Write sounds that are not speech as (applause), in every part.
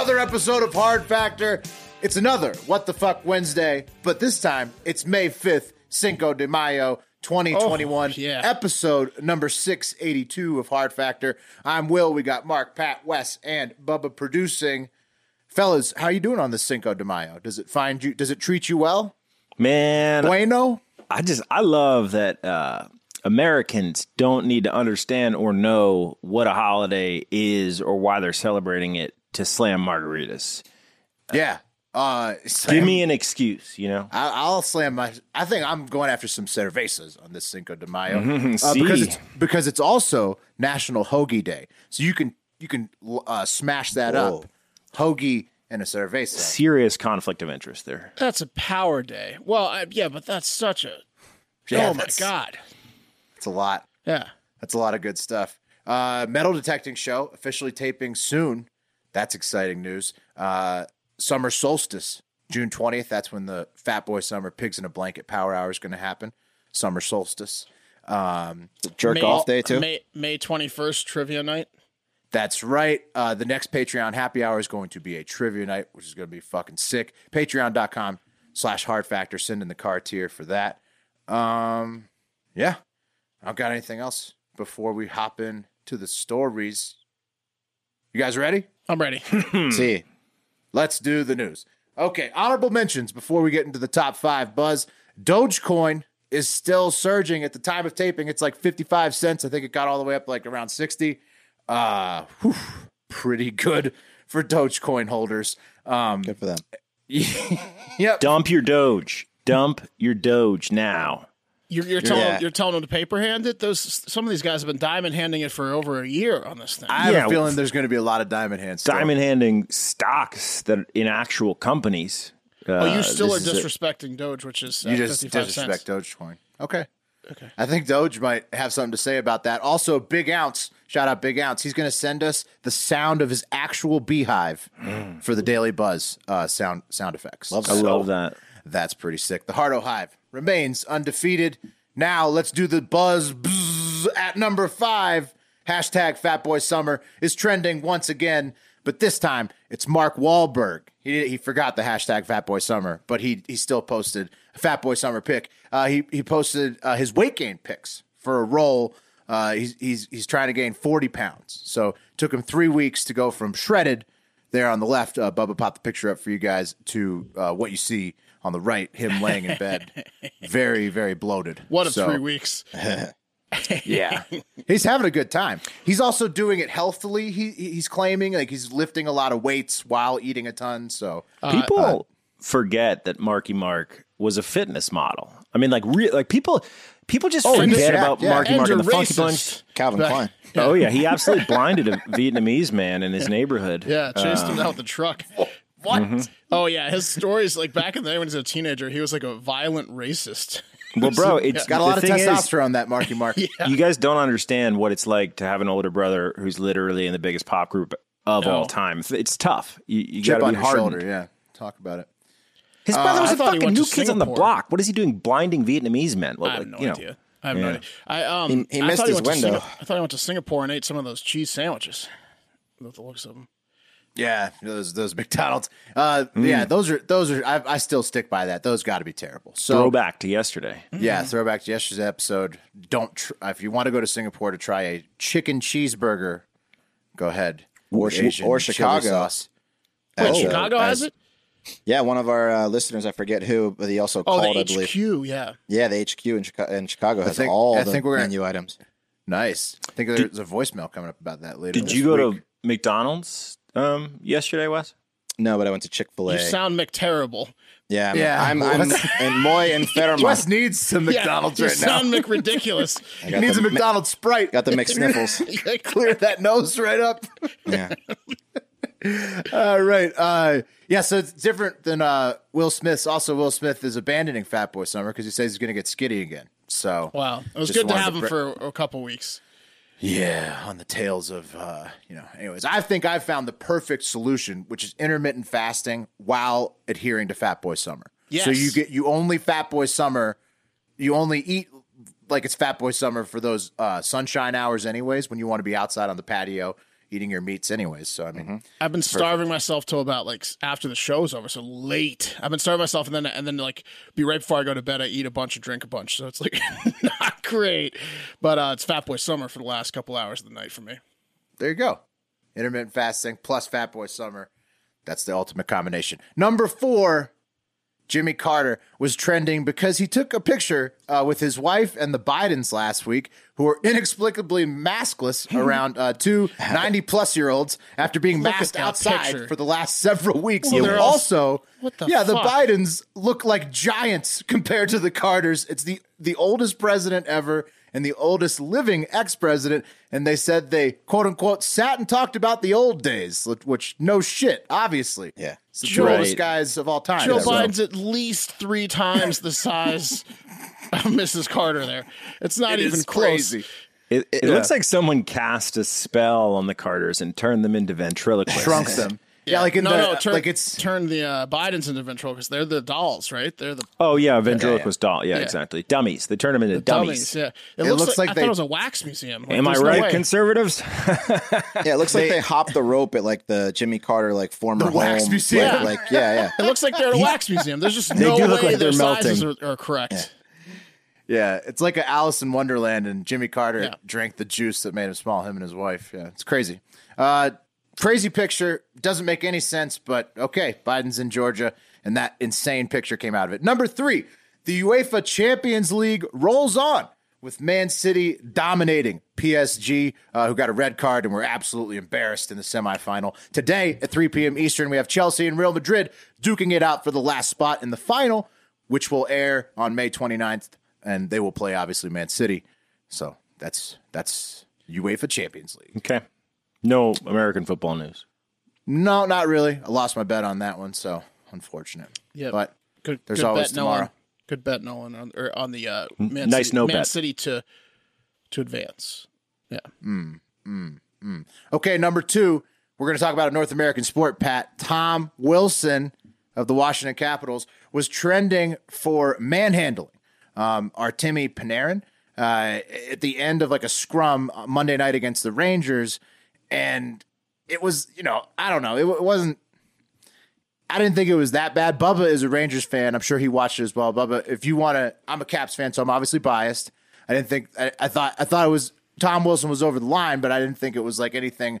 Another episode of Hard Factor. It's another What the Fuck Wednesday, but this time it's May 5th, Cinco de Mayo 2021, Oh, yeah. episode number 682 of Hard Factor. I'm Will. We got Mark, Pat, Wes, and Bubba producing. Fellas, how you doing on this Cinco de Mayo? Does it find you does it treat you well? Man, Bueno? I just I love that uh, Americans don't need to understand or know what a holiday is or why they're celebrating it to slam margaritas. Yeah. Uh Give me an excuse, you know. I- I'll slam my. I think I'm going after some cervezas on this Cinco de Mayo uh, see. because it's because it's also National Hoagie Day, so you can you can uh, smash that up, hoagie and a cerveza. Serious conflict of interest there. That's a power day. Well, I, yeah, but that's such a. Yeah, oh my god. It's a lot. Yeah. That's a lot of good stuff. Uh, metal detecting show officially taping soon. That's exciting news. Uh, summer solstice, June 20th. That's when the Fat Boy Summer Pigs in a Blanket Power Hour is going to happen. Summer solstice. Um, Jerk May, off day too. May May twenty first trivia night. That's right. Uh, the next Patreon happy hour is going to be a trivia night, which is going to be fucking sick. Patreon.com slash hard factor. Send in the card tier for that. Um, yeah. I don't got anything else before we hop in to the stories. You guys ready? I'm ready. (laughs) See, Let's do the news. Okay, honorable mentions before we get into the top five. Buzz, Dogecoin is still surging at the time of taping. It's like 55 cents. I think it got all the way up like around 60. Uh, whew, pretty good for Dogecoin holders. Um, good for them. (laughs) yep. Dump your Doge. Dump your Doge now. You're, you're telling Yeah. you're telling them to paper hand it. Those some of these guys have been diamond handing it for over a year on this thing. I have Yeah, a feeling there's going to be a lot of diamond hands. Diamond handing stocks that in actual companies. Uh, oh, you still are this is a- disrespecting Doge, which is uh, You just 55 disrespect cents. Dogecoin. Okay. Okay. I think Doge might have something to say about that. Also, Big Ounce, shout out Big Ounce. He's going to send us the sound of his actual beehive for the Daily Buzz uh, sound sound effects. Love I that. love that. That's pretty sick. The Hardo Hive remains undefeated. Now let's do the buzz bzz at number five. Hashtag Fatboy Summer is trending once again, but this time it's Mark Wahlberg. He he forgot the hashtag Fatboy Summer, but he he still posted a Fatboy Summer pic. Uh, he he posted uh, his weight gain picks for a role. Uh, he's he's he's trying to gain forty pounds, so took him three weeks to go from shredded there on the left, uh, Bubba popped the picture up for you guys to uh, what you see on the right, him laying in bed, (laughs) very, very bloated. What a So, three weeks. (laughs) Yeah, (laughs) he's having a good time. He's also doing it healthily. He he's claiming like he's lifting a lot of weights while eating a ton. So uh, People uh, forget that Marky Mark was a fitness model. I mean, like, re- like people, people just Oh, forget yeah, about yeah. Marky And Mark and the Funky. Bunch. Calvin Back- Klein. Oh yeah, he absolutely blinded a Vietnamese man in his neighborhood. Yeah, chased him uh, down with the truck. What? Mm-hmm. Oh yeah, his stories like back in the day when he was a teenager, he was like a violent racist. Well, (laughs) bro, it's got a lot of thing is, testosterone. that Marky Mark. (laughs) You guys don't understand what it's like to have an older brother who's literally in the biggest pop group of No. all time. It's- It's tough. You, you got to on be your hardened. shoulder. Yeah, talk about it. His brother was I a fucking new to kids on the block. What is he doing blinding Vietnamese men? Well, I have like, no you know, idea. I have yeah. no idea. I um He- he missed thought his went window. Singa- I thought he went to Singapore and ate some of those cheese sandwiches. With the looks of them. Yeah, those those (laughs) McDonald's. Uh, Yeah, those are those are. I, I still stick by that. Those got to be terrible. So Throwback to yesterday. Yeah, throwback to yesterday's episode. Don't tr- if you want to go to Singapore to try a chicken cheeseburger, go ahead. Or Asian or Chicago. sauce. Wait, Oh, Chicago uh, has it? Yeah, one of our uh, listeners, I forget who, but he also Oh, called, I the believe. HQ, yeah. Yeah, the HQ in Chicago, in Chicago has think- all I the think we're gonna- menu items. Nice. I think there's a voicemail coming up about that later. Did this you go week. to McDonald's um, yesterday, Wes? No, but I went to Chick Fil A. You sound McTerrible. Yeah, I'm, Yeah. I'm, I'm, Wes- and muy enfermo. Wes needs some McDonald's you right now. sound McRidiculous. (laughs) I He got needs a McDonald's Sprite. got the McSniffles. (laughs) Clear that nose right up. (laughs) Yeah. All right. Uh, yeah, so it's different than uh, Will Smith's. Also, Will Smith is abandoning Fat Boy Summer because he says he's going to get skitty again. So, Wow, it was good to have him br- for a couple weeks. Yeah, on the tails of, uh, you know, anyways, I think I've found the perfect solution, which is intermittent fasting while adhering to Fat Boy Summer. So you get, you only Fat Boy Summer, you only eat like it's Fat Boy Summer for those uh, sunshine hours, anyways, when you want to be outside on the patio eating your meats, anyways. So, I mean, I've been starving myself till about like after the show's over, so late. I've been starving myself, and then and then like be right before I go to bed. I eat a bunch and drink a bunch, so it's like (laughs) not great. But uh, it's Fat Boy Summer for the last couple hours of the night for me. There you go. Intermittent fasting plus Fat Boy Summer. That's the ultimate combination. Number four, Jimmy Carter was trending because he took a picture uh, with his wife and the Bidens last week, who were inexplicably maskless (laughs) around uh, two 90 plus year olds after being Look masked outside picture. for the last several weeks. Well, they're also, the yeah, the? Bidens look like giants compared to the Carters. It's the the oldest president ever and the oldest living ex president. And they said they quote unquote sat and talked about the old days, which no shit, obviously. Yeah. It's the Joe- two oldest guys of all time. Joe So- Biden's at least three times the size (laughs) of Mrs. Carter. There, it's not It even is close. crazy. It, it looks like someone cast a spell on the Carters and turned them into ventriloquists. Shrunk them. (laughs) Yeah, like in no, the no, turn, like it's turn the uh, Bidens into ventriloquists. They're the dolls, right? They're the Oh yeah, ventriloquist doll. Yeah, Yeah. exactly. Dummies. They turn them into dummies. dummies. Yeah, it, It looks, looks like, like I they- thought it was a wax museum. Like, Am I there's no right, conservatives? (laughs) Yeah, it looks like they hopped the rope at like the Jimmy Carter like former The wax home. museum. Like, like, yeah, yeah. (laughs) It looks like they're at a wax museum. There's just (laughs) no do way look like their they're sizes melting. are, are correct. yeah, it's like an Alice in Wonderland, and Jimmy Carter Yeah. drank the juice that made him small. Him and his wife. Yeah, it's crazy. Uh, crazy picture doesn't make any sense, but okay. Biden's in Georgia, and that insane picture came out of it. Number three, the UEFA Champions League rolls on with Man City dominating PSG, uh, who got a red card and were absolutely embarrassed in the semifinal. Today at 3 p.m. Eastern, we have Chelsea and Real Madrid duking it out for the last spot in the final, which will air on May 29th, and they will play obviously Man City. So that's that's UEFA Champions League. okay. No American football news. No, not really. I lost my bet on that one, so unfortunate. Yeah, but good. there's good always bet, tomorrow. Nolan. Good bet, Nolan, on, or on the uh, Man nice City, no Man bet. City to to advance. Yeah, Okay, number two, we're going to talk about a North American sport, Pat. Tom Wilson of the Washington Capitals was trending for manhandling um, Artemi Panarin uh, at the end of like a scrum Monday night against the Rangers. And it was, you know, I don't know. It, it wasn't. I didn't think it was that bad. Bubba is a Rangers fan. I'm sure he watched it as well. Bubba, if you want to, I'm a Caps fan, so I'm obviously biased. I didn't think. I, I thought. I thought it was Tom Wilson was over the line, but I didn't think it was like anything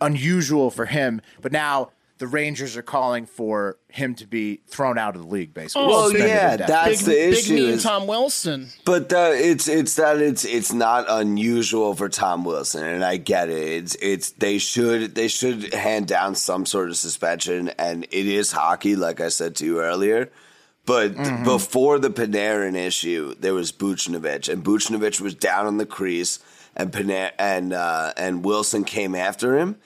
unusual for him. But now the Rangers are calling for him to be thrown out of the league, basically. Well, Suspended yeah, that's big, the big issue. me and is- Tom Wilson. But uh, it's it's that it's it's not unusual for Tom Wilson, and I get it. It's it's they should they should hand down some sort of suspension, and it is hockey, like I said to you earlier. But before the Panarin issue, there was Buchnevich, and Buchnevich was down on the crease, and Panar- and uh, and Wilson came after him.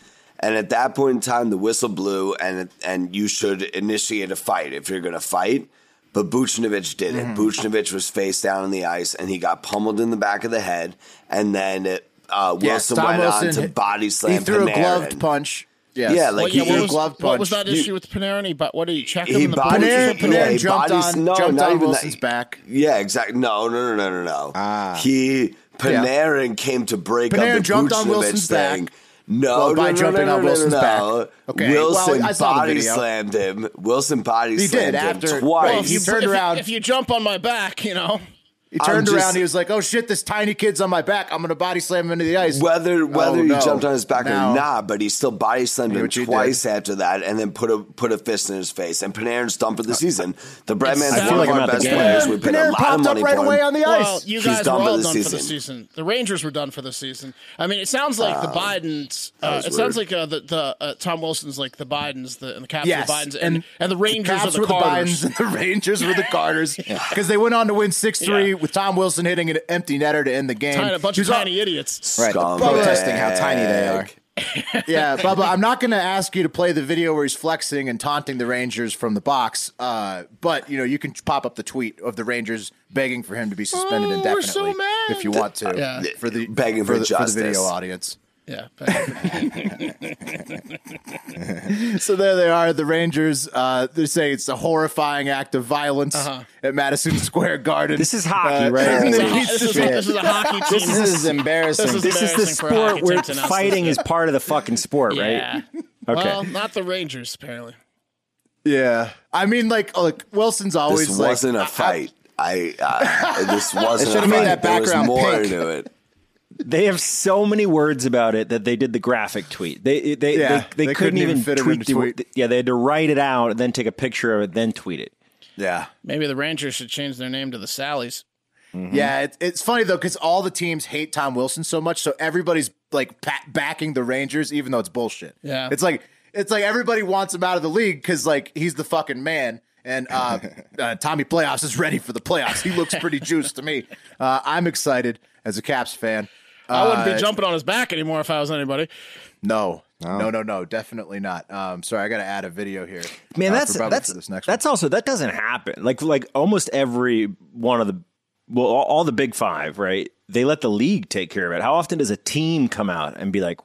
And at that point in time, the whistle blew, and and you should initiate a fight if you're going to fight. But Buchnevich did it. Buchnevich was face down on the ice, and he got pummeled in the back of the head. And then uh, Wilson Tom went Wilson, on to body slam. He threw Panarin. a gloved punch. Yes. Yeah, like What, he- yeah, what, he was, gloved what was that issue with Panarin? He, but what did he check him He in the body- boots or Panarin. Yeah, he jumped bodies- on, no, jumped not on even Wilson's that. back. Yeah, exactly. No, no, no, no, no, no. Ah. He Panarin came to break Panarin up the jumped on Buchnevich Wilson's thing. back. No, Well, by no, no, jumping no, on no, Wilson's no, back. Okay, Wilson well, I saw the body video. slammed him. Wilson body He slammed did him after- twice. well, Well, if he you, turned if around- if you jump on my back, you know. He turned just- around. He was like, "Oh shit, this tiny kid's on my back. I'm gonna body slam him into the ice." Whether whether Oh, he no. jumped on his back Now- or not, but he still body slammed him twice after that, and then put a put a fist in his face. And Panarin's done for the season. The Breadman's I one feel of like our the best players. We paid a Panarin lot of popped up money right for away him. on the Well, ice. you He's guys done were for all the done for the season. season. The Rangers were done for the season. I mean, it sounds like the Bidens. Uh, was it sounds like uh, the, the uh, Tom Wilson's like the Bidens, the and the Caps Yes, the Bidens, and, and the Rangers Caps are were the the Bidens and the Rangers were the (laughs) Carters because they went on to win six three Yeah. With Tom Wilson hitting an empty netter to end the game. Tiny- a bunch He of was all- tiny idiots. Right, Scumbag. protesting how tiny they are. (laughs) yeah, Bubba, I'm not going to ask you to play the video where he's flexing and taunting the Rangers from the box, uh, but you know you can pop up the tweet of the Rangers begging for him to be suspended Oh, we're so indefinitely mad. if you want to. Yeah. for the Begging for, for the, for the video audience. Yeah. (laughs) So there they are, the Rangers. Uh, they say it's a horrifying act of violence Uh-huh. at Madison Square Garden. This is hockey, Uh, right? (laughs) This is, this, is, this is a hockey team. This is embarrassing. This is This is the embarrassing for a sport where team to announce fighting is part of the fucking sport, Yeah. (laughs) right? Okay. Well, not the Rangers apparently. yeah, I mean, like, like Wilson's always This like, wasn't a fight. I, uh, this wasn't a should've made fight. that there was background more pink. to it. They have so many words about it that they did the graphic tweet. They they Yeah, they, they, they couldn't, couldn't even even fit it tweet, into the, tweet. Yeah, they had to write it out and then take a picture of it, then tweet it. yeah. Maybe the Rangers should change their name to the Sallies. Yeah, it, it's funny though because all the teams hate Tom Wilson so much, so everybody's like pa- backing the Rangers, even though it's bullshit. Yeah. it's like it's like everybody wants him out of the league because like he's the fucking man, and uh, (laughs) uh, Tommy Playoffs is ready for the playoffs. He looks pretty juiced to me. (laughs) Uh, I'm excited as a Caps fan. I wouldn't Uh, be jumping on his back anymore if I was anybody. No, no, no, no, definitely not. Um, sorry, I got to add a video here. Man, uh, that's that's this next that's one. also that doesn't happen. Like like almost every one of the well, all, all the big five, right? They let the league take care of it. How often does a team come out and be like,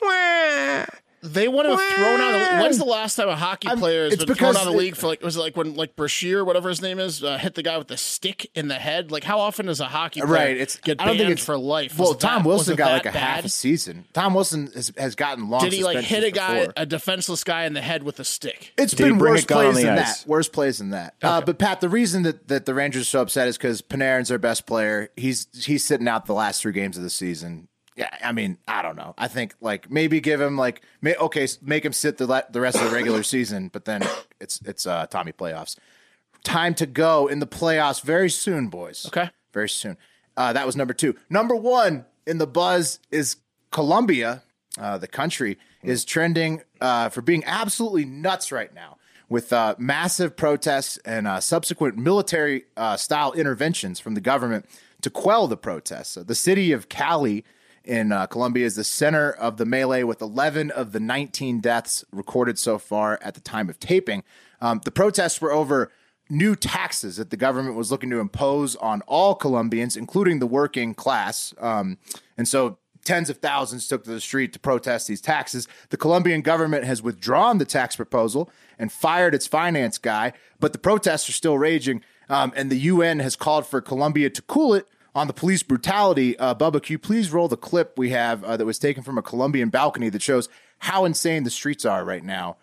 "Wah." They want to have thrown out. When's the last time a hockey player has been thrown out of the it- league for like? Was it like when like Brashear, whatever his name is, uh, hit the guy with the stick in the head? Like how often does a hockey player Right, it's get I don't think it's for life? Well, Was it Tom that- was Wilson got like that a half a season. Tom Wilson has, has gotten long. Did he like hit a guy, before. a defenseless guy in the head with a stick? It's Did been worse a plays than ice? that. Worse plays than that. Uh, but Pat, the reason that, that the Rangers are so upset is because Panarin's their best player. He's he's sitting out the last three games of the season. Yeah, I mean, I don't know. I think like maybe give him like may, okay, make him sit the the rest of the regular (coughs) season, but then it's it's uh, Tommy playoffs. Time to go in the playoffs very soon, boys. Okay. very soon. Uh, that was number two. Number one in the buzz is Colombia. Uh, the country is trending uh, for being absolutely nuts right now with uh, massive protests and uh, subsequent military uh, style interventions from the government to quell the protests. So the city of Cali in uh, Colombia is the center of the melee with 11 of the 19 deaths recorded so far at the time of taping. Um, the protests were over new taxes that the government was looking to impose on all Colombians, including the working class. Um, and so tens of thousands took to the street to protest these taxes. The Colombian government has withdrawn the tax proposal and fired its finance guy, but the protests are still raging. Um, and the UN has called for Colombia to cool it on the police brutality. Uh, Bubba, can you please roll the clip we have uh, that was taken from a Colombian balcony that shows how insane the streets are right now?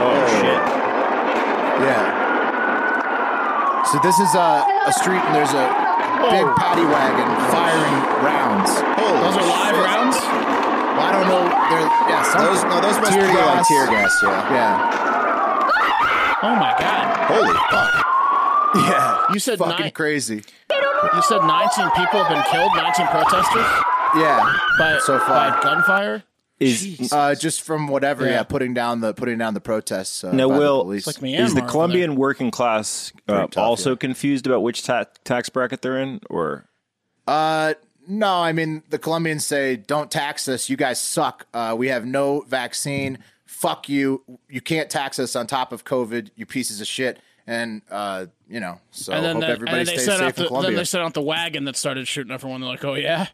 "Oh shit." Yeah. So this is a, a street, and there's a big paddy wagon firing rounds. Those are live rounds. Well, I don't know. They're yeah. Some, Those no, those must Tear be like gas. tear gas. Yeah. Yeah. Oh my god! Holy fuck! Yeah. You said fucking nine- crazy. You said 19 people have been killed. 19 protesters Yeah. by so far. by gunfire. Is Uh, just from whatever, yeah. Yeah. putting down the putting down the protests. Uh, Now, by the Will, police. It's like Myanmar. is the Colombian working class uh, tough, also yeah. confused about which ta- tax bracket they're in, or Uh, no, I mean the Colombians say, "Don't tax us. You guys suck. Uh, we have no vaccine. Fuck you. You can't tax us on top of COVID. You pieces of shit." And uh, you know, so and then, hope the- everybody and then they stays sent safe out in the, then they sent out the wagon that started shooting everyone. They're like, "Oh yeah,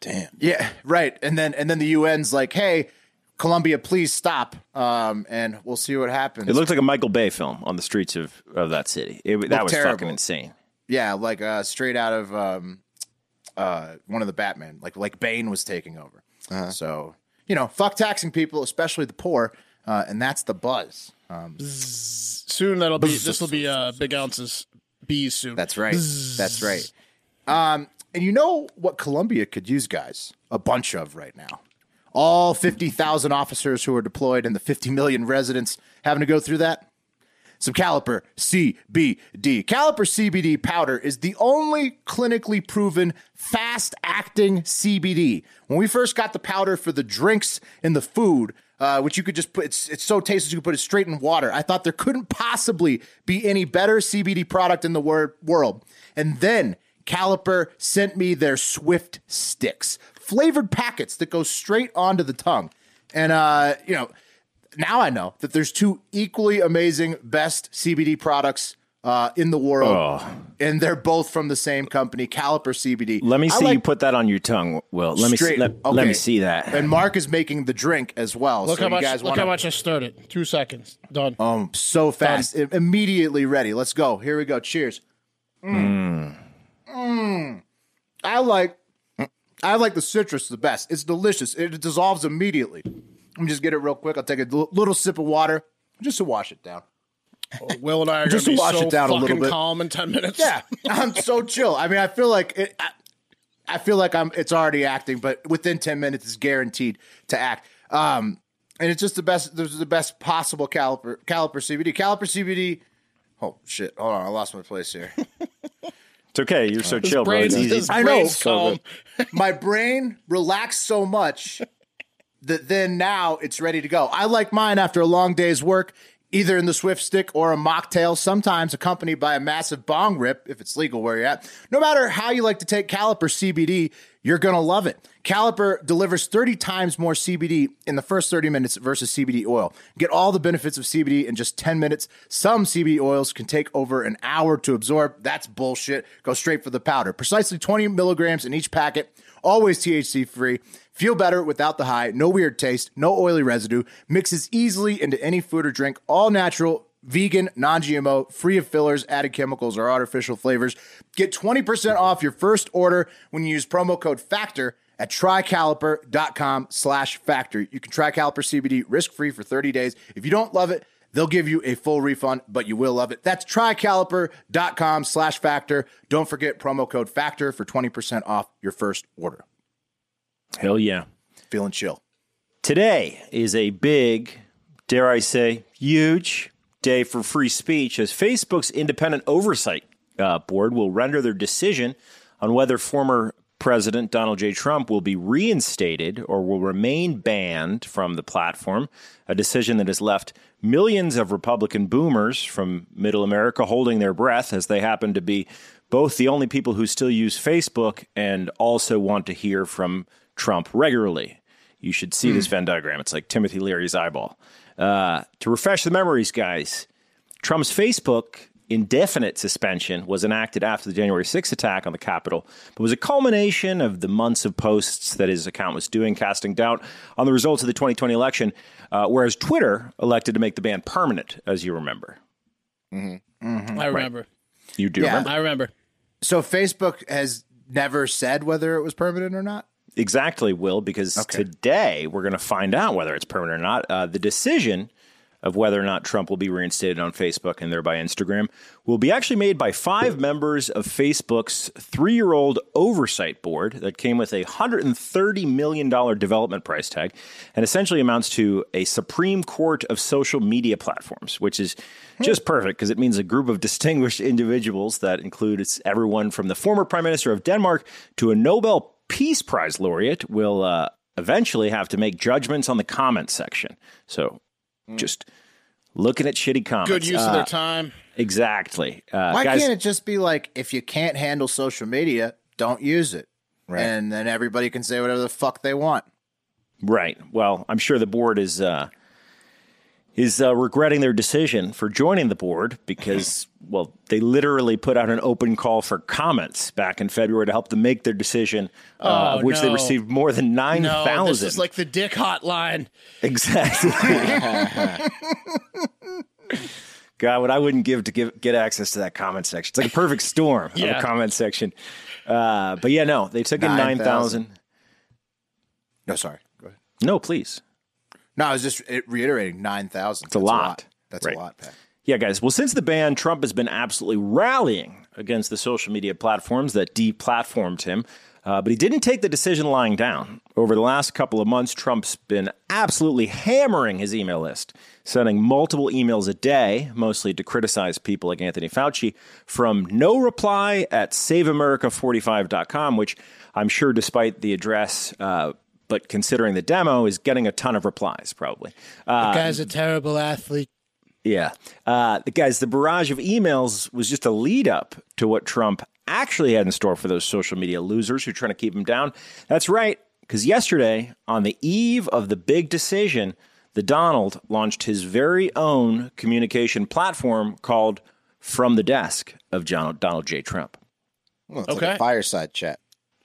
Damn. yeah, right. And then and then the UN's like, "Hey, Colombia, please stop." Um, and we'll see what happens. it looked like a Michael Bay film on the streets of, of that city. It, that was terrible. fucking insane. yeah, like uh, straight out of um, uh, one of the Batman, like like Bane was taking over. Uh-huh. So you know, fuck taxing people, especially the poor. uh, and that's the buzz. Soon that'll be this will be uh big ounces bees soon. That's right. That's right. Um, and you know what Colombia could use, guys? A bunch of right now. All 50,000 officers who are deployed and the 50 million residents having to go through that. Some Caliper CBD. Caliper CBD powder is the only clinically proven fast acting CBD. When we first got the powder for the drinks and the food, uh, which you could just put, it's, it's so tasty, you could put it straight in water. I thought there couldn't possibly be any better CBD product in the wor- world. And then Caliper sent me their Swift sticks, flavored packets that go straight onto the tongue. And, uh, you know, now I know that there's two equally amazing best CBD products uh, in the world, and they're both from the same company, Caliper CBD. Let me I see you put that on your tongue, Will. Let me see, straight- let, let me see that. And Mark is making the drink as well. look so how you much guys look wanna, how much I stirred it. Two seconds. Done. Um, so fast, I- immediately ready. Let's go. Here we go. Cheers. Mm. Mm. I like, I like the citrus the best. It's delicious. It dissolves immediately. Let me just get it real quick. I'll take a l- little sip of water just to wash it down. Will and I are Just going to to be wash so it down a fucking little bit. calm in ten minutes. Yeah, I'm so chill. I mean, I feel like it. I, I feel like I'm. It's already acting, but within ten minutes, it's guaranteed to act. Um, and it's just the best. There's the best possible caliper caliper CBD. Caliper CBD. Oh shit! Hold on, I lost my place here. (laughs) It's okay. You're so chill, bro. It's easy. I know. brain's So calm. my brain relaxed so much that then now it's ready to go. I like mine after a long day's work, either in the Swift stick or a mocktail, sometimes accompanied by a massive bong rip if it's legal where you're at. No matter how you like to take Caliper CBD, you're going to love it. Caliper delivers 30 times more CBD in the first 30 minutes versus CBD oil. Get all the benefits of CBD in just 10 minutes. Some CBD oils can take over an hour to absorb. That's bullshit. Go straight for the powder. Precisely 20 milligrams in each packet, always THC free. Feel better without the high, no weird taste, no oily residue. Mixes easily into any food or drink, all natural, vegan, non GMO, free of fillers, added chemicals, or artificial flavors. Get 20% off your first order when you use promo code FACTOR at trycaliper.com slash factor. You can try Caliper CBD risk free for 30 days. If you don't love it, they'll give you a full refund, but you will love it. That's trycaliper.com slash factor. Don't forget promo code FACTOR for 20% off your first order. Hell yeah. Feeling chill. Today is a big, dare I say, huge day for free speech as Facebook's independent oversight uh, board will render their decision on whether former President Donald J. Trump will be reinstated or will remain banned from the platform, a decision that has left millions of Republican boomers from middle America holding their breath as they happen to be both the only people who still use Facebook and also want to hear from Trump regularly. You should see this Venn diagram. It's like Timothy Leary's eyeball. Uh, to refresh the memories, guys, Trump's Facebook indefinite suspension was enacted after the January 6th attack on the Capitol, but was a culmination of the months of posts that his account was doing, casting doubt on the results of the 2020 election, uh, whereas Twitter elected to make the ban permanent, as you remember. I remember. You do Yeah. remember? I remember. So Facebook has never said whether it was permanent or not? Exactly, Will, because today we're going to find out whether it's permanent or not. Uh, the decision of whether or not Trump will be reinstated on Facebook and thereby Instagram will be actually made by five members of Facebook's three year old oversight board that came with a $130 million development price tag and essentially amounts to a Supreme Court of social media platforms, which is just perfect because it means a group of distinguished individuals that includes everyone from the former Prime Minister of Denmark to a Nobel Peace Prize laureate will uh, eventually have to make judgments on the comment section. So just looking at shitty comments. Good use Uh, of their time. Exactly. Uh, Why guys, can't it just be like if you can't handle social media, don't use it, and then everybody can say whatever the fuck they want. Right. Well, I'm sure the board is uh, is uh, regretting their decision for joining the board because, (clears throat) well, they literally put out an open call for comments back in February to help them make their decision, uh, Oh, of which they received more than 9,000. No, this is like the dick hotline. exactly. (laughs) God, what I wouldn't give to give, get access to that comment section. It's like a perfect storm of Yeah. a comment section. Uh, but yeah, no, they took in 9,000. 9,000. No, sorry. Go ahead. No, please. No, I was just reiterating nine thousand. It's a lot. That's Right. a lot, Pat. Yeah, guys. Well, since the ban, Trump has been absolutely rallying against the social media platforms that deplatformed him. Uh, but he didn't take the decision lying down. Over the last couple of months, Trump's been absolutely hammering his email list, sending multiple emails a day, mostly to criticize people like Anthony Fauci, from no reply at saveamerica45.com, which I'm sure, despite the address, uh, but considering the demo, is getting a ton of replies, probably. Uh, guy's a terrible athlete. yeah. Uh, the guys, the barrage of emails was just a lead up to what Trump actually had in store for those social media losers who are trying to keep him down. That's right. Because yesterday, on the eve of the big decision, the Donald launched his very own communication platform called From the Desk of John, Donald J. Trump. Well, it's like Okay. a fireside chat.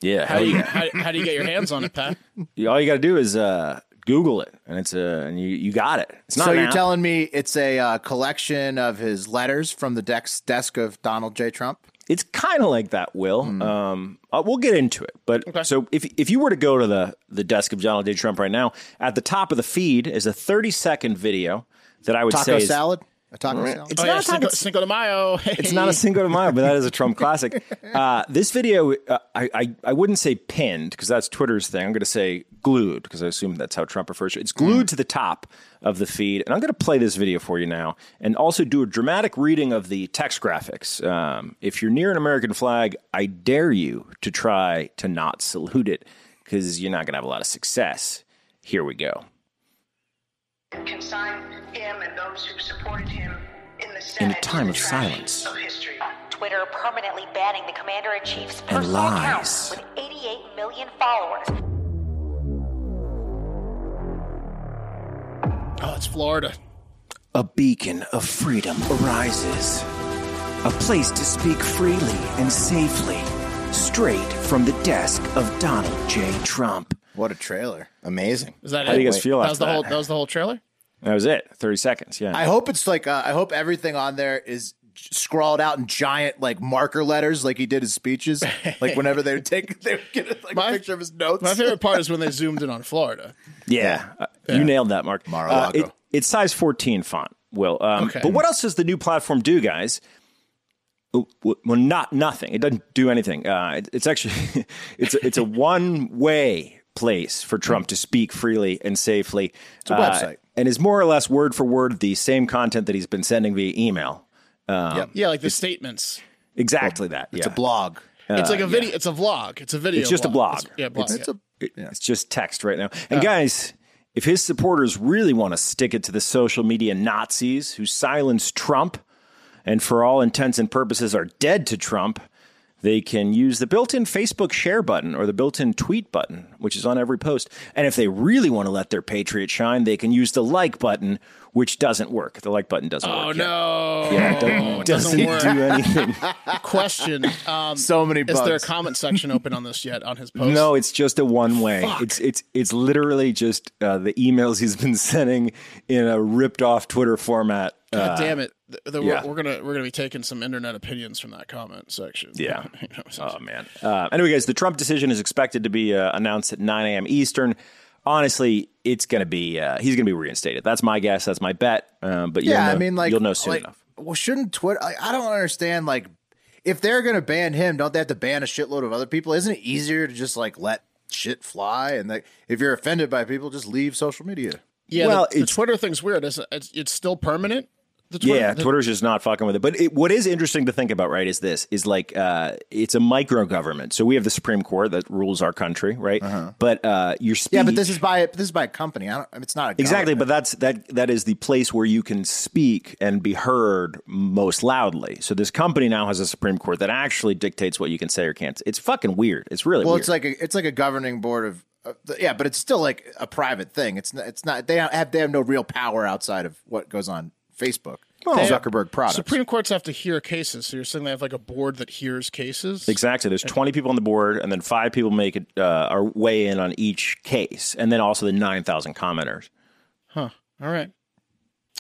Yeah. How do you how, how do you get your hands on it, Pat? (laughs) all you got to do is uh, Google it, and it's uh, and you, you got it. It's not So an you're app. telling me it's a uh, collection of his letters from the desk desk of Donald J. Trump? It's kind of like that, Will. Hmm. Um, uh, we'll get into it. But so if if you were to go to the the desk of Donald J. Trump right now, at the top of the feed is a 30 second video that I would Taco say is, salad? A taco salad? It's Oh, not yeah, a Cinco, taco, Cinco de Mayo. it's not a Cinco de Mayo, but that is a (laughs) Trump classic. Uh, this video, uh, I, I I wouldn't say pinned because that's Twitter's thing. I'm going to say glued because I assume that's how Trump refers to it. It's glued to the top of the feed, and I'm going to play this video for you now, and also do a dramatic reading of the text graphics. Um, if you're near an American flag, I dare you to try to not salute it because you're not going to have a lot of success. Here we go. Consign him and those who supported him in the In a time of silence. of history. Twitter permanently banning the commander in chief's And personal account lies. with 88 million followers. Oh, it's Florida. A beacon of freedom arises. A place to speak freely and safely, straight from the desk of Donald J. Trump. What a trailer. Amazing. Is that How it? do you guys feel that after was the that? whole that was the whole trailer? That was it. 30 seconds. Yeah. I hope it's like uh, I hope everything on there is scrawled out in giant like marker letters like he did his speeches. like whenever they would take (laughs) they would get like My- a picture of his notes. My favorite part is when they (laughs) zoomed in on Florida. yeah. Uh, You nailed that, Mark. Mar-a-Lago. Uh, it- it's size 14 font, Will. Um, Okay. But what else does the new platform do, guys? W- Well, not nothing. It doesn't do anything. Uh, it- it's actually (laughs) it's a, it's a one way place for Trump to speak freely and safely. It's a website. Uh, and is more or less word for word the same content that he's been sending via email. Um, yeah, like the statements. Exactly that. it's yeah. a blog. Uh, it's like a video. It's a vlog. It's a video. It's just a blog. It's- yeah, blog. It's a It- It's just text right now. And uh. guys, if his supporters really want to stick it to the social media Nazis who silenced Trump and for all intents and purposes are dead to Trump, they can use the built-in Facebook share button or the built-in tweet button, which is on every post. And if they really want to let their patriot shine, they can use the like button, which doesn't work. The like button doesn't oh work. yet. no! Yeah, it do- doesn't doesn't work. do anything. (laughs) Question: um, So many Is there a comment section open on this yet on his post? No, it's just a one way. Fuck. It's it's it's literally just uh, the emails he's been (laughs) sending in a ripped off Twitter format. God Uh, damn it! The- the- we're- yeah. we're, gonna we're gonna be taking some internet opinions from that comment section. Yeah. (laughs) You know, oh man. Uh, anyway, guys, the Trump decision is expected to be uh, announced at 9 a.m. Eastern. Honestly, it's gonna be uh, he's gonna be reinstated. That's my guess. That's my bet. Um, but Yeah, know, I mean, like, you'll know soon like, enough. Well, shouldn't Twitter? I, I don't understand. Like, if they're going to ban him, don't they have to ban a shitload of other people? Isn't it easier to just like let shit fly? And like, if you're offended by people, just leave social media. yeah. Well, the, the Twitter thing's weird. It's, it's it's still permanent. The Twitter, Yeah, the- Twitter's just not fucking with it. But it, what is interesting to think about, right, is this: is like uh, it's a micro government. So we have the Supreme Court that rules our country, right? But uh, your speech, Uh-huh. Yeah, but this is by this is by a company. I don't. I mean, it's not a Exactly, government. but that's that that is the place where you can speak and be heard most loudly. So this company now has a Supreme Court that actually dictates what you can say or can't. It's fucking weird. It's really well, weird. it's like a it's like a governing board of. Uh, yeah, but it's still like a private thing. It's not. It's not. They have. They have no real power outside of what goes on Facebook. Zuckerberg products. Supreme Courts have to hear cases. So you're saying they have like a board that hears cases? exactly. There's 20 people on the board, and then five people make it uh, are weigh in on each case, and then also the 9,000 commenters. Huh. All right.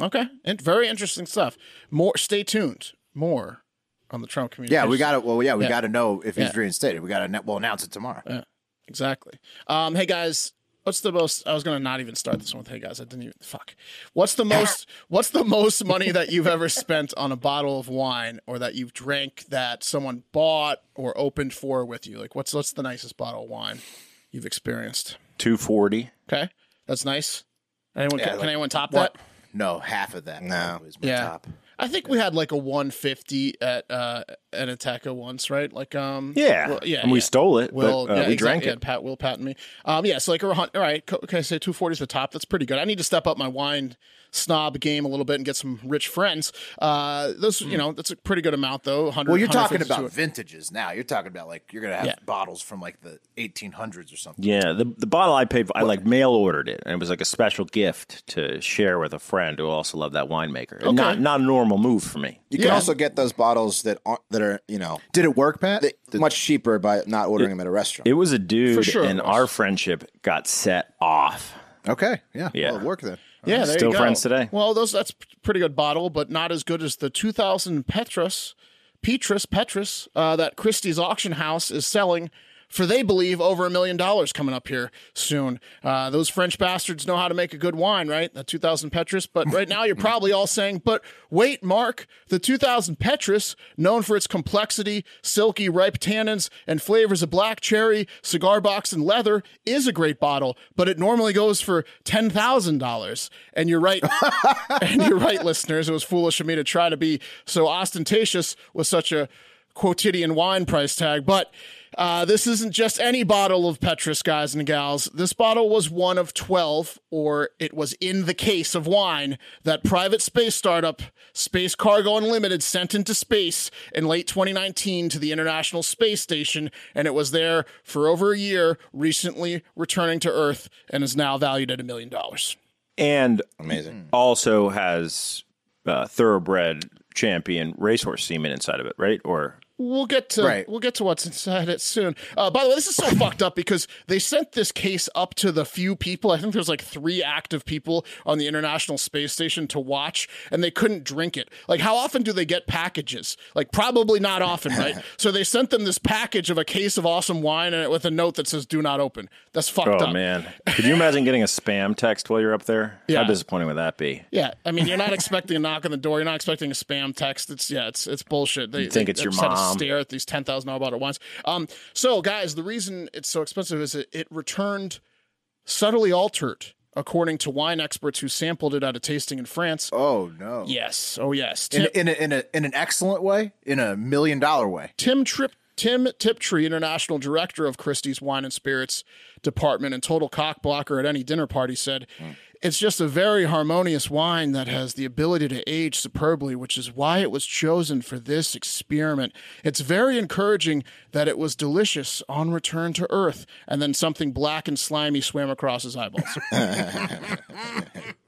Okay. And very interesting stuff. More. Stay tuned. More on the Trump community. yeah, we got it. Well, yeah, we Yeah. got to know if he's Yeah. reinstated. We got to. We'll announce it tomorrow. Exactly. Um, hey guys, what's the most? I was gonna not even start this one with hey guys. I didn't even fuck. What's the most? what's the most money that you've ever spent on a bottle of wine or that you've drank that someone bought or opened for with you? Like what's what's the nicest bottle of wine you've experienced? Two forty. Okay, that's nice. Anyone Yeah, can, like, anyone top what? that? No, half of that. No. was my Yeah. top. I think we had like a 150 at uh at Ateca once, right? Like um Yeah. well, yeah, And we yeah. stole it, but, uh, yeah, we drank it. Pat Will Pat and me. Um yeah, so like all right, co- okay, say 240 is the top. That's pretty good. I need to step up my wine snob game a little bit and get some rich friends. Uh those you know, that's a pretty good amount though. 100 Well, you're talking about vintages now. You're talking about like you're gonna have Yeah. bottles from like the 1800s or something. Yeah, the the bottle I paid for, I like mail ordered it, and it was like a special gift to share with a friend who also loved that winemaker. And Not not a normal move for me. You can also get those bottles that aren't that are you know Did it work, Pat? they, much cheaper by not ordering them at a restaurant. It was a dude, For sure and our friendship got set off. okay, yeah, Yeah. Well, it worked then. Yeah, there Still you go. friends today. Well, those that's pretty good bottle, but not as good as the 2000 Petrus, Petrus, Petrus uh, that Christie's auction house is selling for they believe over a million dollars coming up here soon. Uh, those French bastards know how to make a good wine, right? The 2000 Petrus. But right now you're probably all saying, but wait, Mark, the 2000 Petrus, known for its complexity, silky, ripe tannins, and flavors of black cherry, cigar box, and leather, is a great bottle, but it normally goes for $10,000. And you're right. (laughs) and you're right, listeners. It was foolish of me to try to be so ostentatious with such a quotidian wine price tag. But uh, this isn't just any bottle of Petrus, guys and gals. This bottle was one of 12, or it was in the case of wine that private space startup Space Cargo Unlimited sent into space in late 2019 to the International Space Station. And it was there for over a year, recently returning to Earth, and is now valued at a million dollars. And Amazing. (clears throat) also has uh, thoroughbred champion racehorse semen inside of it, right? Or We'll get to Right. we'll get to what's inside it soon. Uh, by the way, this is so (laughs) fucked up because they sent this case up to the few people. I think there's like three active people on the International Space Station to watch, and they couldn't drink it. Like, how often do they get packages? Like, probably not often, (laughs) right? so they sent them this package of a case of awesome wine and it with a note that says "Do not open." That's fucked oh up. Oh man, (laughs) could you imagine getting a spam text while you're up there? Yeah. How disappointing would that be? Yeah, I mean, you're not expecting a knock on the door. You're not expecting a spam text. It's yeah, it's it's bullshit. They You think they it's your just had to mom. Stare at these ten thousand dollar bottle wines. Um, so guys, the reason it's so expensive is it, it returned subtly altered, according to wine experts who sampled it at a tasting in France. Oh no. Yes, oh yes, In, Tim, in, a, in, a, in an excellent way, in a million dollar way. Tim Trip. Tim Triptree, international director of Christie's Wine and Spirits Department and total cock blocker at any dinner party, said, It's just a very harmonious wine that has the ability to age superbly, which is why it was chosen for this experiment. It's very encouraging that it was delicious on return to Earth. And then something black and slimy swam across his eyeballs. (laughs) (laughs)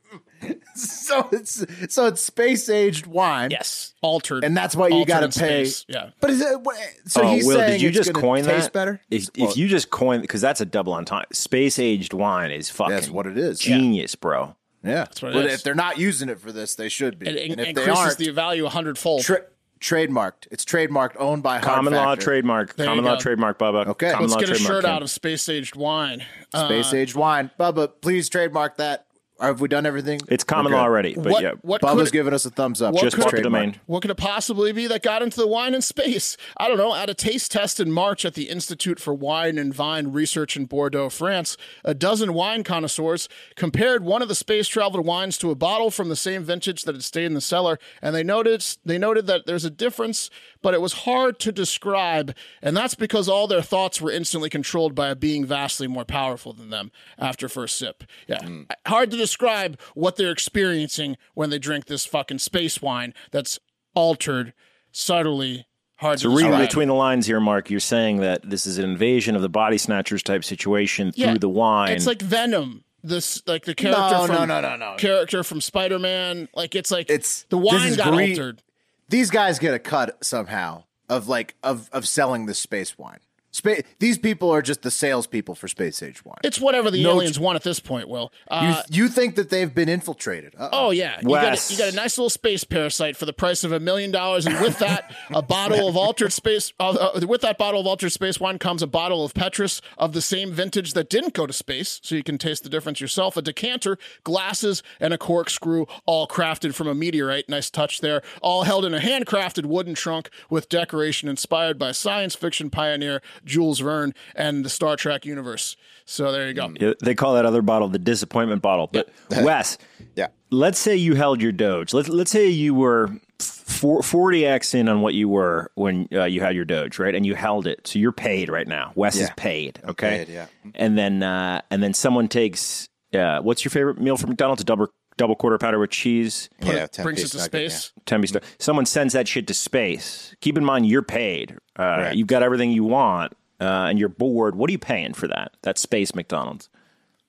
(laughs) So it's so it's space aged wine. yes, altered. And that's why you got to pay. space. Yeah. But is it, what- so oh, he's Will, saying did you it's just gonna coin taste that? better? If, Well, if you just coin, because that's a double entendre. Space aged wine is fucking. That's what it is. Genius, bro. yeah, what it but is. if they're not using it for this, they should be. It, and if they increases aren't, the value a hundredfold. tra- trademarked. It's trademarked, owned by Hard Common law Factor. trademark. There Common law go. trademark, Bubba. Okay. Common Let's law get a shirt Kim. out of space aged wine. Uh, Space aged wine. Bubba, please trademark that. Or have we done everything? It's common law already, but what, yeah. what Bubba's could, giving us a thumbs up. What Just could- bought the domain. what could it possibly be that got into the wine and space? I don't know. At a taste test in March at the Institute for Wine and Vine Research in Bordeaux, France, a dozen wine connoisseurs compared one of the space traveled wines to a bottle from the same vintage that had stayed in the cellar, and they noticed they noted that there's a difference, but it was hard to describe, and that's because all their thoughts were instantly controlled by a being vastly more powerful than them after first sip. Yeah, mm. hard to describe what they're experiencing when they drink this fucking space wine that's altered subtly. Hard So to reading between the lines here, Mark, you're saying that this is an invasion of the body snatchers type situation Yeah, through the wine. It's like Venom. This like the character No, from no, no, no, no. character from Spider Man. Like it's like It's- the wine got great. altered. These guys get a cut somehow of like of of selling this space wine. Spa- these people are just the salespeople for space age wine. It's whatever the No aliens want at this point. Will you, uh, you think that they've been infiltrated? Uh-oh. Oh yeah, you got, a, you got a nice little space parasite for the price of a million dollars, and with that, a bottle of altered space. Uh, uh, with that bottle of altered space wine comes a bottle of Petrus of the same vintage that didn't go to space, so you can taste the difference yourself. A decanter, glasses, and a corkscrew, all crafted from a meteorite. Nice touch there. All held in a handcrafted wooden trunk with decoration inspired by science fiction pioneer Jules Verne and the Star Trek universe. So there you go. Yeah, They call that other bottle the disappointment bottle. But (laughs) Wes, Yeah. let's say you held your Doge. Let's let's say you were 40x in on what you were when uh, you had your Doge, right? And you held it, so you're paid right now. Wes is paid, okay? paid, yeah. And then uh, and then someone takes uh, what's your favorite meal from McDonald's? A double double quarter pounder with cheese. Yeah, 10 Brings piece us to nugget, space. Tempe stuff. Someone sends that shit to space. Keep in mind, you're paid. Uh, Right. You've got everything you want, uh, and you're bored. What are you paying for that? That space McDonald's.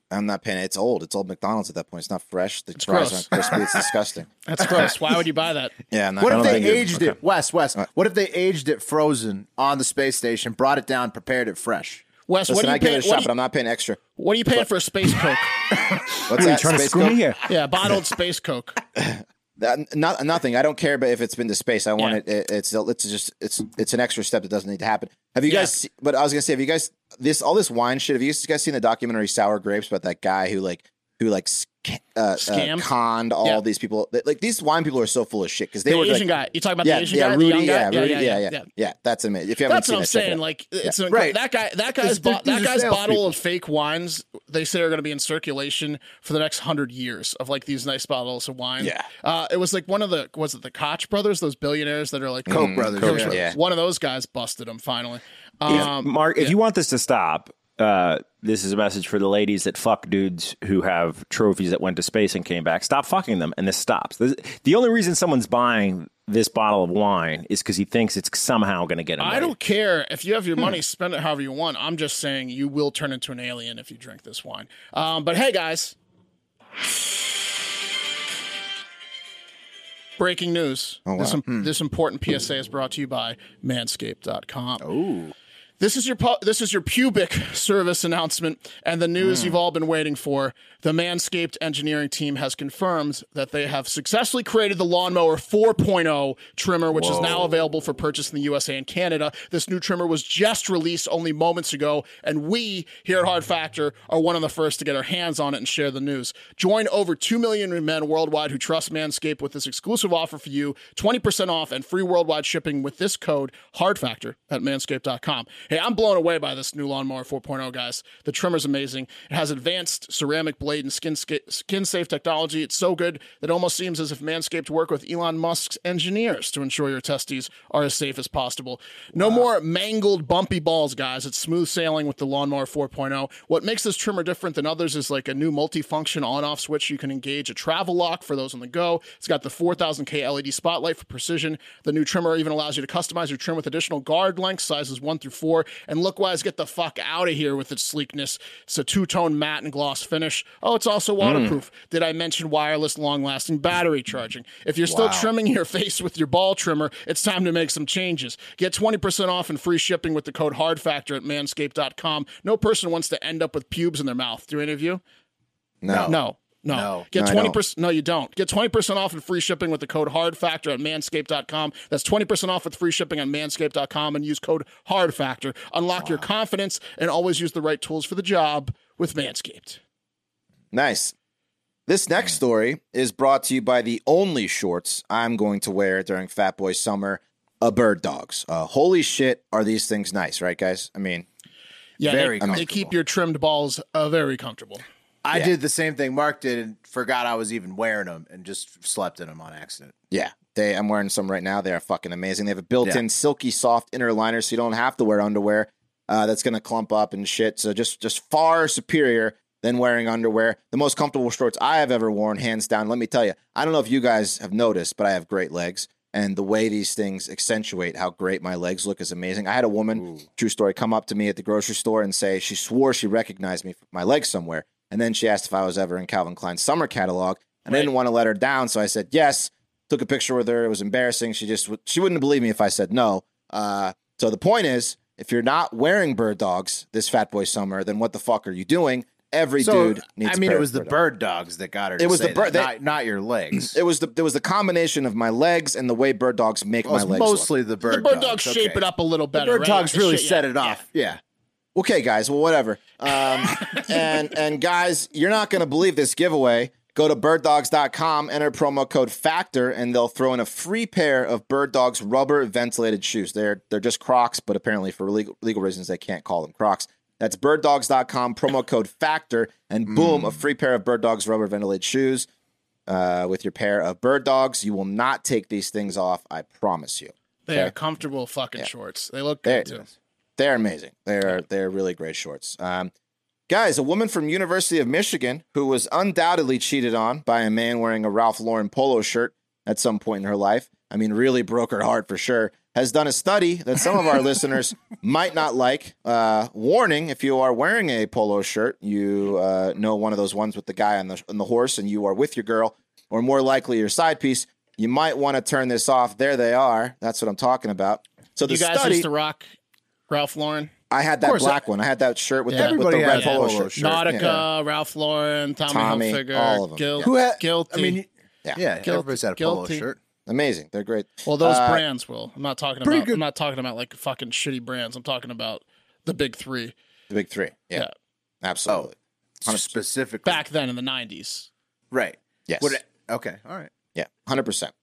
I'm not paying. It's old. It's old McDonald's at that point. It's not fresh. The fries gross. aren't crispy. It's (laughs) disgusting. That's gross. Why would you buy that? Yeah. I'm not What if they think it- aged it, Wes? Wes, what if they aged it frozen on the space station, brought it down, prepared it fresh? Wes, what Listen, do I you give it a What, shot, do but I'm not paying extra. what are you paying for a space (laughs) coke? What's that? trying to Space screw Coke? me here? yeah, bottled space coke. (laughs) That, not nothing. I don't care, but if it's been to space, I want Yeah. it, it. It's it's just it's it's an extra step that doesn't need to happen. Have you Yeah. guys? se- But I was gonna say, have you guys this all this wine shit? Have you guys seen the documentary Sour Grapes about that guy who like who like sc- uh, uh, Scammed? conned all Yeah. these people? Like these wine people are so full of shit because they The were Asian like, guy. You talking about yeah, the Asian yeah, guy, Rudy, the young guy? yeah, Rudy, yeah, yeah, yeah, That's amazing. If you haven't That's seen what I'm it, check it saying. Like, it's a, Right. that guy. That guy's bo- that guy's salespeople. bottle of fake wines. They say are going to be in circulation for the next hundred years of like these nice bottles of wine. Yeah. uh, it was like one of the was it the Koch brothers, those billionaires that are like Koch brothers, Koch yeah. brothers. Yeah. One of those guys busted him finally. Um, Mark, if you want this to stop, uh, this is a message for the ladies that fuck dudes who have trophies that went to space and came back. Stop fucking them, and this stops. This, the only reason someone's buying this bottle of wine is because he thinks it's somehow going to get him. I laid. don't care if you have Hmm. your money, spend it however you want. I'm just saying you will turn into an alien if you drink this wine. Um, but hey, guys, breaking news. Oh, this, wow. this important PSA is brought to you by Manscaped.com. Ooh. This is your pu- this is your pubic service announcement and the news Hmm. you've all been waiting for. The Manscaped engineering team has confirmed that they have successfully created the Lawnmower 4.0 trimmer, which is now available for purchase in the USA and Canada. This new trimmer was just released only moments ago, and we here at Hard Factor are one of the first to get our hands on it and share the news. Join over 2 million men worldwide who trust Manscaped with this exclusive offer for you 20% off and free worldwide shipping with this code HARDFACTOR at manscaped.com. Hey, I'm blown away by this new Lawnmower 4.0, guys. The trimmer's amazing. It has advanced ceramic blade and skin, skin safe technology. It's so good that it almost seems as if Manscaped worked with Elon Musk's engineers to ensure your testes are as safe as possible. No more mangled, bumpy balls, guys. It's smooth sailing with the Lawnmower 4.0. What makes this trimmer different than others is like a new multifunction on off switch. You can engage a travel lock for those on the go. It's got the 4000K LED spotlight for precision. The new trimmer even allows you to customize your trim with additional guard lengths, sizes one through four. And look wise, get the fuck out of here with its sleekness. It's a two tone matte and gloss finish. Oh, it's also mm. waterproof. Did I mention wireless, long lasting battery charging? If you're still trimming your face with your ball trimmer, it's time to make some changes. Get 20% off and free shipping with the code HARDFACTOR at manscaped.com. No person wants to end up with pubes in their mouth. Do any of you? No. No. No. No. Get No, I twenty don't. percent. No, you don't. Get twenty percent off and free shipping with the code HARDFACTOR at Manscaped.com. That's twenty percent off with free shipping on Manscaped.com and use code HARDFACTOR. Unlock your confidence and always use the right tools for the job with Manscaped. Nice. This next story is brought to you by the only shorts I'm going to wear during Fat Boy Summer. A bird dogs. Uh, holy shit, are these things nice, right, guys? I mean, Yeah, Very they, they keep your trimmed balls uh, very comfortable. I did the same thing Mark did and forgot I was even wearing them and just slept in them on accident. yeah, they. I'm wearing some right now. They are fucking amazing. They have a built-in silky soft inner liner, so you don't have to wear underwear uh, that's going to clump up and shit. So just just far superior than wearing underwear. The most comfortable shorts I have ever worn, hands down. Let me tell you, I don't know if you guys have noticed, but I have great legs. And the way these things accentuate how great my legs look is amazing. I had a woman, true story, come up to me at the grocery store and say she swore she recognized me from my legs somewhere. And then she asked if I was ever in Calvin Klein's summer catalog. And I didn't want to let her down, so I said yes. Took a picture with her. It was embarrassing. She just she wouldn't believe me if I said no. Uh, so the point is, if you're not wearing bird dogs this Fat Boy summer, then what the fuck are you doing? Every So, dude needs. I mean, pair it of was the dogs. bird dogs that got her. To It was the bird- that, not, not your legs. (clears throat) It was the it was the combination of my legs and the way bird dogs make Well, my legs. mostly the bird. the bird dogs, dogs shape okay. it up a little The better. bird right? dogs The really shit- set yeah, it yeah. off. Yeah. look. Okay, guys. Well, whatever. Um, and and guys, you're not going to believe this giveaway. Go to birddogs.com, enter promo code FACTOR, and they'll throw in a free pair of Bird Dogs rubber ventilated shoes. They're they're just Crocs, but apparently for legal, legal reasons they can't call them Crocs. That's birddogs.com, promo code FACTOR, and boom, a free pair of Bird Dogs rubber ventilated shoes uh, with your pair of Bird Dogs. You will not take these things off, I promise you. They are comfortable fucking shorts. They look There good it too. They're amazing. They're they're really great shorts. Um, guys, a woman from University of Michigan who was undoubtedly cheated on by a man wearing a Ralph Lauren polo shirt at some point in her life. I mean, really broke her heart for sure. Has done a study that some of our (laughs) listeners might not like. Uh, warning: If you are wearing a polo shirt, you uh, know one of those ones with the guy on the on the horse, and you are with your girl, or more likely your side piece. You might want to turn this off. There they are. That's what I'm talking about. So the You guys study. used to rock Ralph Lauren, I had that course, black one. I had that shirt with, Yeah. the, with the Everybody red polo, polo shirt. shirt. Nautica, Yeah. Ralph Lauren, Tommy, Tommy, Hilfiger, all of them. Guil- Yeah. Who had? guilty. I mean, Yeah. yeah, Guilty- everybody's had a polo shirt. Amazing. They're great. well, those Uh, brands will. I'm not talking pretty about. good. I'm not talking about like fucking shitty brands. I'm talking about the big three. The big three. Yeah. Yeah. Absolutely. Specifically, Back then in the 90s. right? Yes. Would it- okay, all right. Yeah. Hundred percent.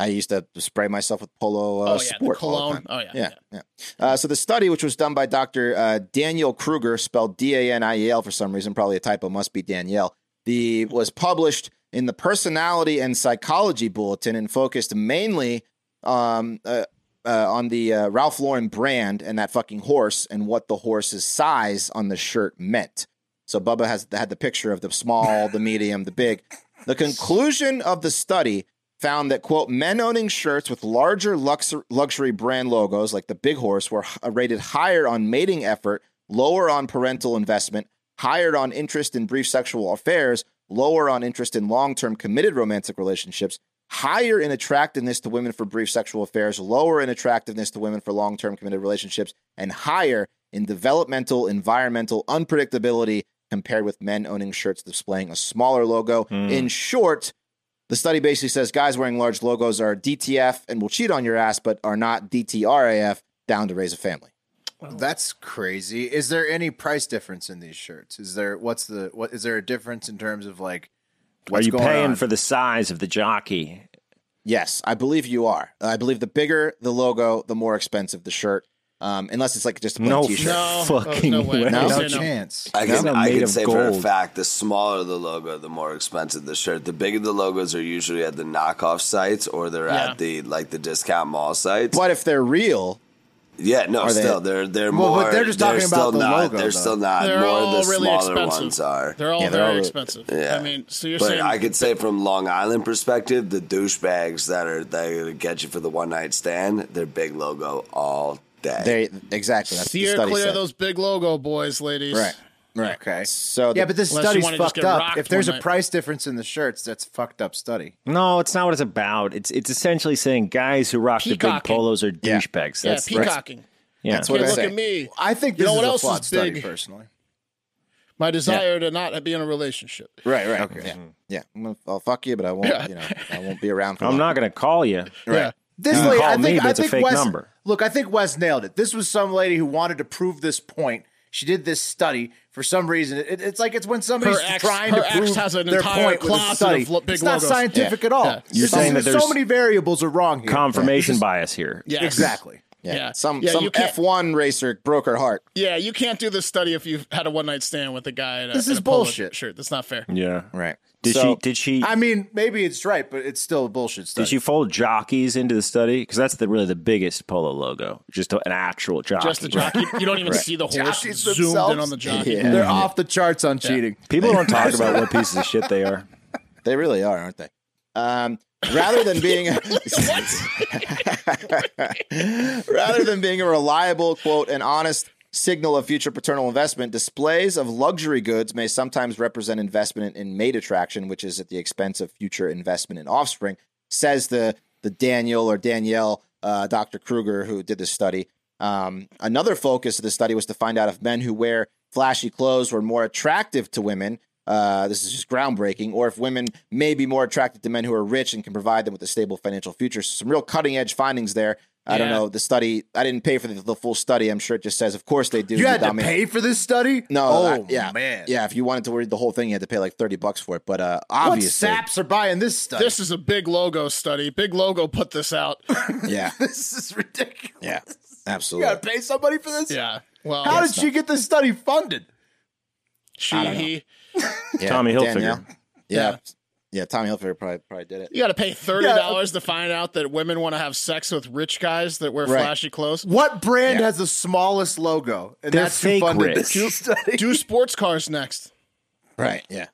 I used to spray myself with polo uh, Oh, yeah, the sport cologne. Oh, yeah, yeah, yeah. Uh, so the study, which was done by Dr. Uh, Daniel Kruger, spelled D-A-N-I-E-L for some reason, probably a typo, must be Danielle. The was published in the Personality and Psychology Bulletin and focused mainly um, uh, uh, on the uh, Ralph Lauren brand and that fucking horse and what the horse's size on the shirt meant. So Bubba has had the picture of the small, the medium, the big. The conclusion of the study found that quote men owning shirts with larger lux- luxury brand logos like the big horse were h- rated higher on mating effort lower on parental investment higher on interest in brief sexual affairs lower on interest in long-term committed romantic relationships higher in attractiveness to women for brief sexual affairs lower in attractiveness to women for long-term committed relationships and higher in developmental environmental unpredictability compared with men owning shirts displaying a smaller logo. In hmm. short the study basically says guys wearing large logos are DTF and will cheat on your ass, but are not DTRAF, down to raise a family. That's crazy. Is there any price difference in these shirts? Is there what's the what is there a difference in terms of like Are you going paying on? for the size of the jockey? Yes, I believe you are. I believe the bigger the logo, the more expensive the shirt. Um, unless it's like just a plain No t-shirt. No, fucking no way. way. No? no chance? I It's can, not I can of say for a fact the smaller the logo, the more expensive the shirt. The bigger the logos are usually at the knockoff sites or they're Yeah. at the like the discount mall sites. But if they're real, Yeah, no, Are they- still they're they're Well, more. but they're just talking still about the not, logo, They're though. still not. They're more all the really smaller expensive. ones are. They're all Yeah, they're very all- expensive. Yeah. I mean, so you're but saying I could say from Long Island perspective, the douchebags that are that get you for the one night stand, they're big logo all day. they exactly that's steer the study clear said. of those big logo boys, ladies. Right. Right. Okay. So Yeah, the- but this study's fucked up. If there's a night. price difference in the shirts, that's a fucked up study. No, it's not what it's about. It's it's essentially saying guys who rock the big polos are douchebags. Yeah, That's peacocking. yeah. That's what Hey, I look say. at me. I think You this know what is else a flawed is study, big? personally. My desire to not be in a relationship. right, right. Yeah. Mm-hmm. Yeah. I'm gonna, I'll fuck you, but I won't, Yeah. you know, I won't be around for I'm long. not going to call you. Yeah. This You lady, call I me, think, but I think Wes, number. Look, I think Wes nailed it. This was some lady who wanted to prove this point. She did this study for some reason. It, it's like it's when somebody's Her ex- trying her to ex prove has an their entire point with a closet study. of big it's not logos. scientific at all. Yeah. You're This saying is- that so many variables are wrong here. Confirmation This is- bias here. Yeah. (laughs) Exactly. Yeah. Yeah. Some yeah, some F1 racer broke her heart. Yeah, you can't do this study if you've had a one night stand with a guy. In a, This in is a polo bullshit. Shirt. That's not fair. Yeah. Right. Did So- she? Did she? I mean, maybe it's right, but it's still a bullshit study. Did she fold jockeys into the study? Because that's the really the biggest polo logo. Just an actual jockey. Just the jockey. You don't even (laughs) see the horse Jockeys zoomed themselves? in on the jockey. Yeah. They're off the charts on cheating. People don't talk about what pieces of shit they are. (laughs) They really are, aren't they? Um, rather than being (laughs) rather than being a reliable quote and honest signal of future paternal investment, displays of luxury goods may sometimes represent investment in mate attraction, which is at the expense of future investment in offspring. Says the the Daniel or Danielle, uh, Dr. Kruger, who did this study. Um, another focus of the study was to find out if men who wear flashy clothes were more attractive to women. Uh, this is just groundbreaking, or if women may be more attracted to men who are rich and can provide them with a stable financial future. So some real cutting edge findings there. I don't know the study. I didn't pay for the, the full study. I'm sure it just says, of course they do. You had to dominate- pay for this study? No, Oh, I- yeah, man. yeah. If you wanted to read the whole thing, you had to pay like thirty bucks for it. But uh, What obviously, saps are buying this study? This is a big logo study. Big logo put this out. (laughs) yeah, (laughs) this is ridiculous. yeah, absolutely. You gotta pay somebody for this? Yeah. Well, How did she get this study funded? she, he, (laughs) Yeah, Tommy Hilfiger. Danielle. Yeah. Yeah. Yeah, Tommy Hilfiger probably probably did it. you got to pay thirty dollars to find out that women want to have sex with rich guys that wear Right. flashy clothes. What brand Yeah. has the smallest logo? And They're that's who fake funded rich. this study. Do (laughs) sports cars next. Right. Yeah.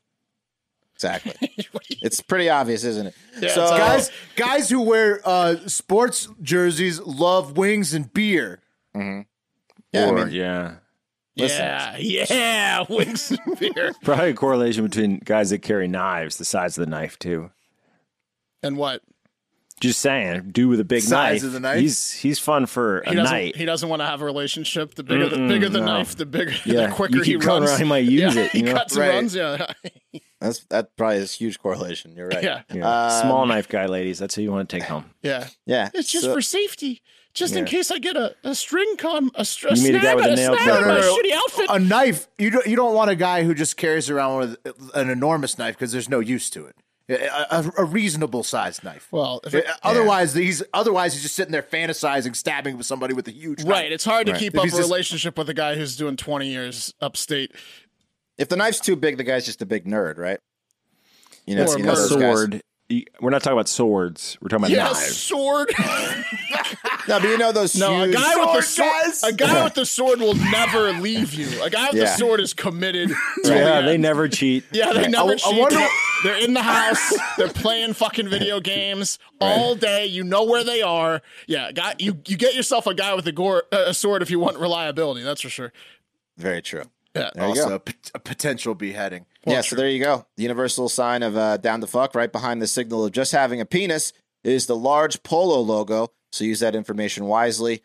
Exactly. (laughs) it's pretty obvious, isn't it? Yeah, so, it's guys, guys who wear uh, sports jerseys love wings and beer. yeah, I mean, yeah. Listen. Yeah, yeah, (laughs) wings and beer. Probably a correlation between guys that carry knives, the size of the knife, too. And what? Just saying, dude with a big Size knife. of the knife? He's he's fun for a He doesn't. night. He doesn't want to have a relationship. The bigger, the bigger the no. knife, the bigger, Yeah, the quicker you he keep going runs. around, he might use yeah, it, you he know? cuts Right. and runs. Yeah, (laughs) that's that probably is a huge correlation. You're right. yeah, Yeah. Small um, knife guy, ladies. That's who you want to take home. yeah. Yeah. It's just so- for safety, just in case I get a, a string con, a, str- a You meet a guy with a a nail snag on my shitty outfit. A knife. You don't. You don't want a guy who just carries around with an enormous knife because there's no use to it. A, a, a reasonable sized knife. well, if it, uh, otherwise, he's otherwise he's just sitting there fantasizing, stabbing with somebody with a huge knife. right, it's hard to Right. keep If up a just- relationship with a guy who's doing twenty years upstate. if the knife's too big, the guy's just a big nerd, right? You know, Or you a know A those guys- sword. We're not talking about swords. We're talking about Yeah, knives. sword. (laughs) (laughs) No, but you know those. No, a huge- guy with the Sword, sword. guys! A guy with the sword will never leave you. A guy with the sword is committed. To (laughs) Yeah, the they never cheat. (laughs) Yeah, they never I cheat. wonder- (laughs) They're in the house. They're playing fucking video games all day. You know where they are. Yeah, guy, you you get yourself a guy with a, gore, uh, a sword if you want reliability. That's for sure. Very true. Yeah. There you Also, go. a, potential beheading. yeah, so there you go. The universal sign of uh, down the fuck, right behind the signal of just having a penis, is the large polo logo. So use that information wisely.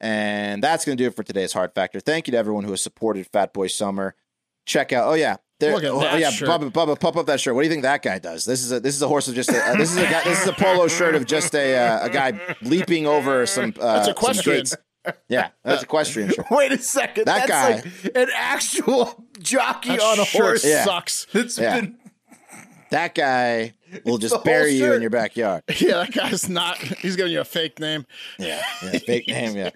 And that's going to do it for today's Hard Factor. Thank you to everyone who has supported Fat Boy Summer. Check out. Oh yeah, there. Look at oh, that yeah, shirt. Bubba, Bubba, pump up that shirt. What do you think that guy does? This is a this is a horse of just a uh, this is a guy, this is a polo shirt of just a uh, a guy leaping over some. Uh, That's some equestrian. gates. Yeah, that's equestrian shirt. (laughs) Wait a second. That That's guy- like an actual jockey That on a horse. Yeah. sucks. It's Yeah. been That guy will just (laughs) bury you in your backyard. (laughs) Yeah, that guy's not. He's giving you a fake name. Yeah, yeah fake name. Yeah,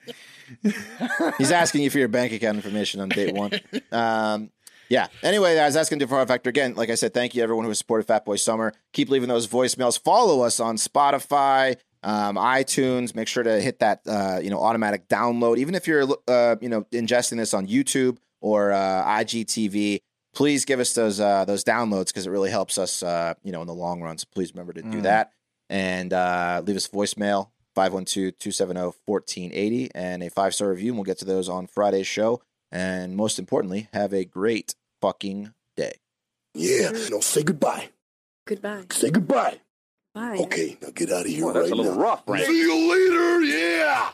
(laughs) he's asking you for your bank account information on date one. Um, yeah. Anyway, guys, that's gonna do for Hard Factor again. Like I said, thank you everyone who has supported Fat Boy Summer. Keep leaving those voicemails. Follow us on Spotify, um, iTunes. Make sure to hit that uh, you know automatic download. Even if you're uh, you know ingesting this on YouTube or uh, IGTV. Please give us those uh, those downloads because it really helps us, uh, you know, in the long run. So please remember to do that and uh, leave us a voicemail 512-270-1480 and a five star review and we'll get to those on friday's show and most importantly have a great fucking day Yeah, no, say goodbye. Goodbye. Say goodbye. Bye. Okay, now get out of here Well, that's right a little now. rough, Frank. See you later. Yeah.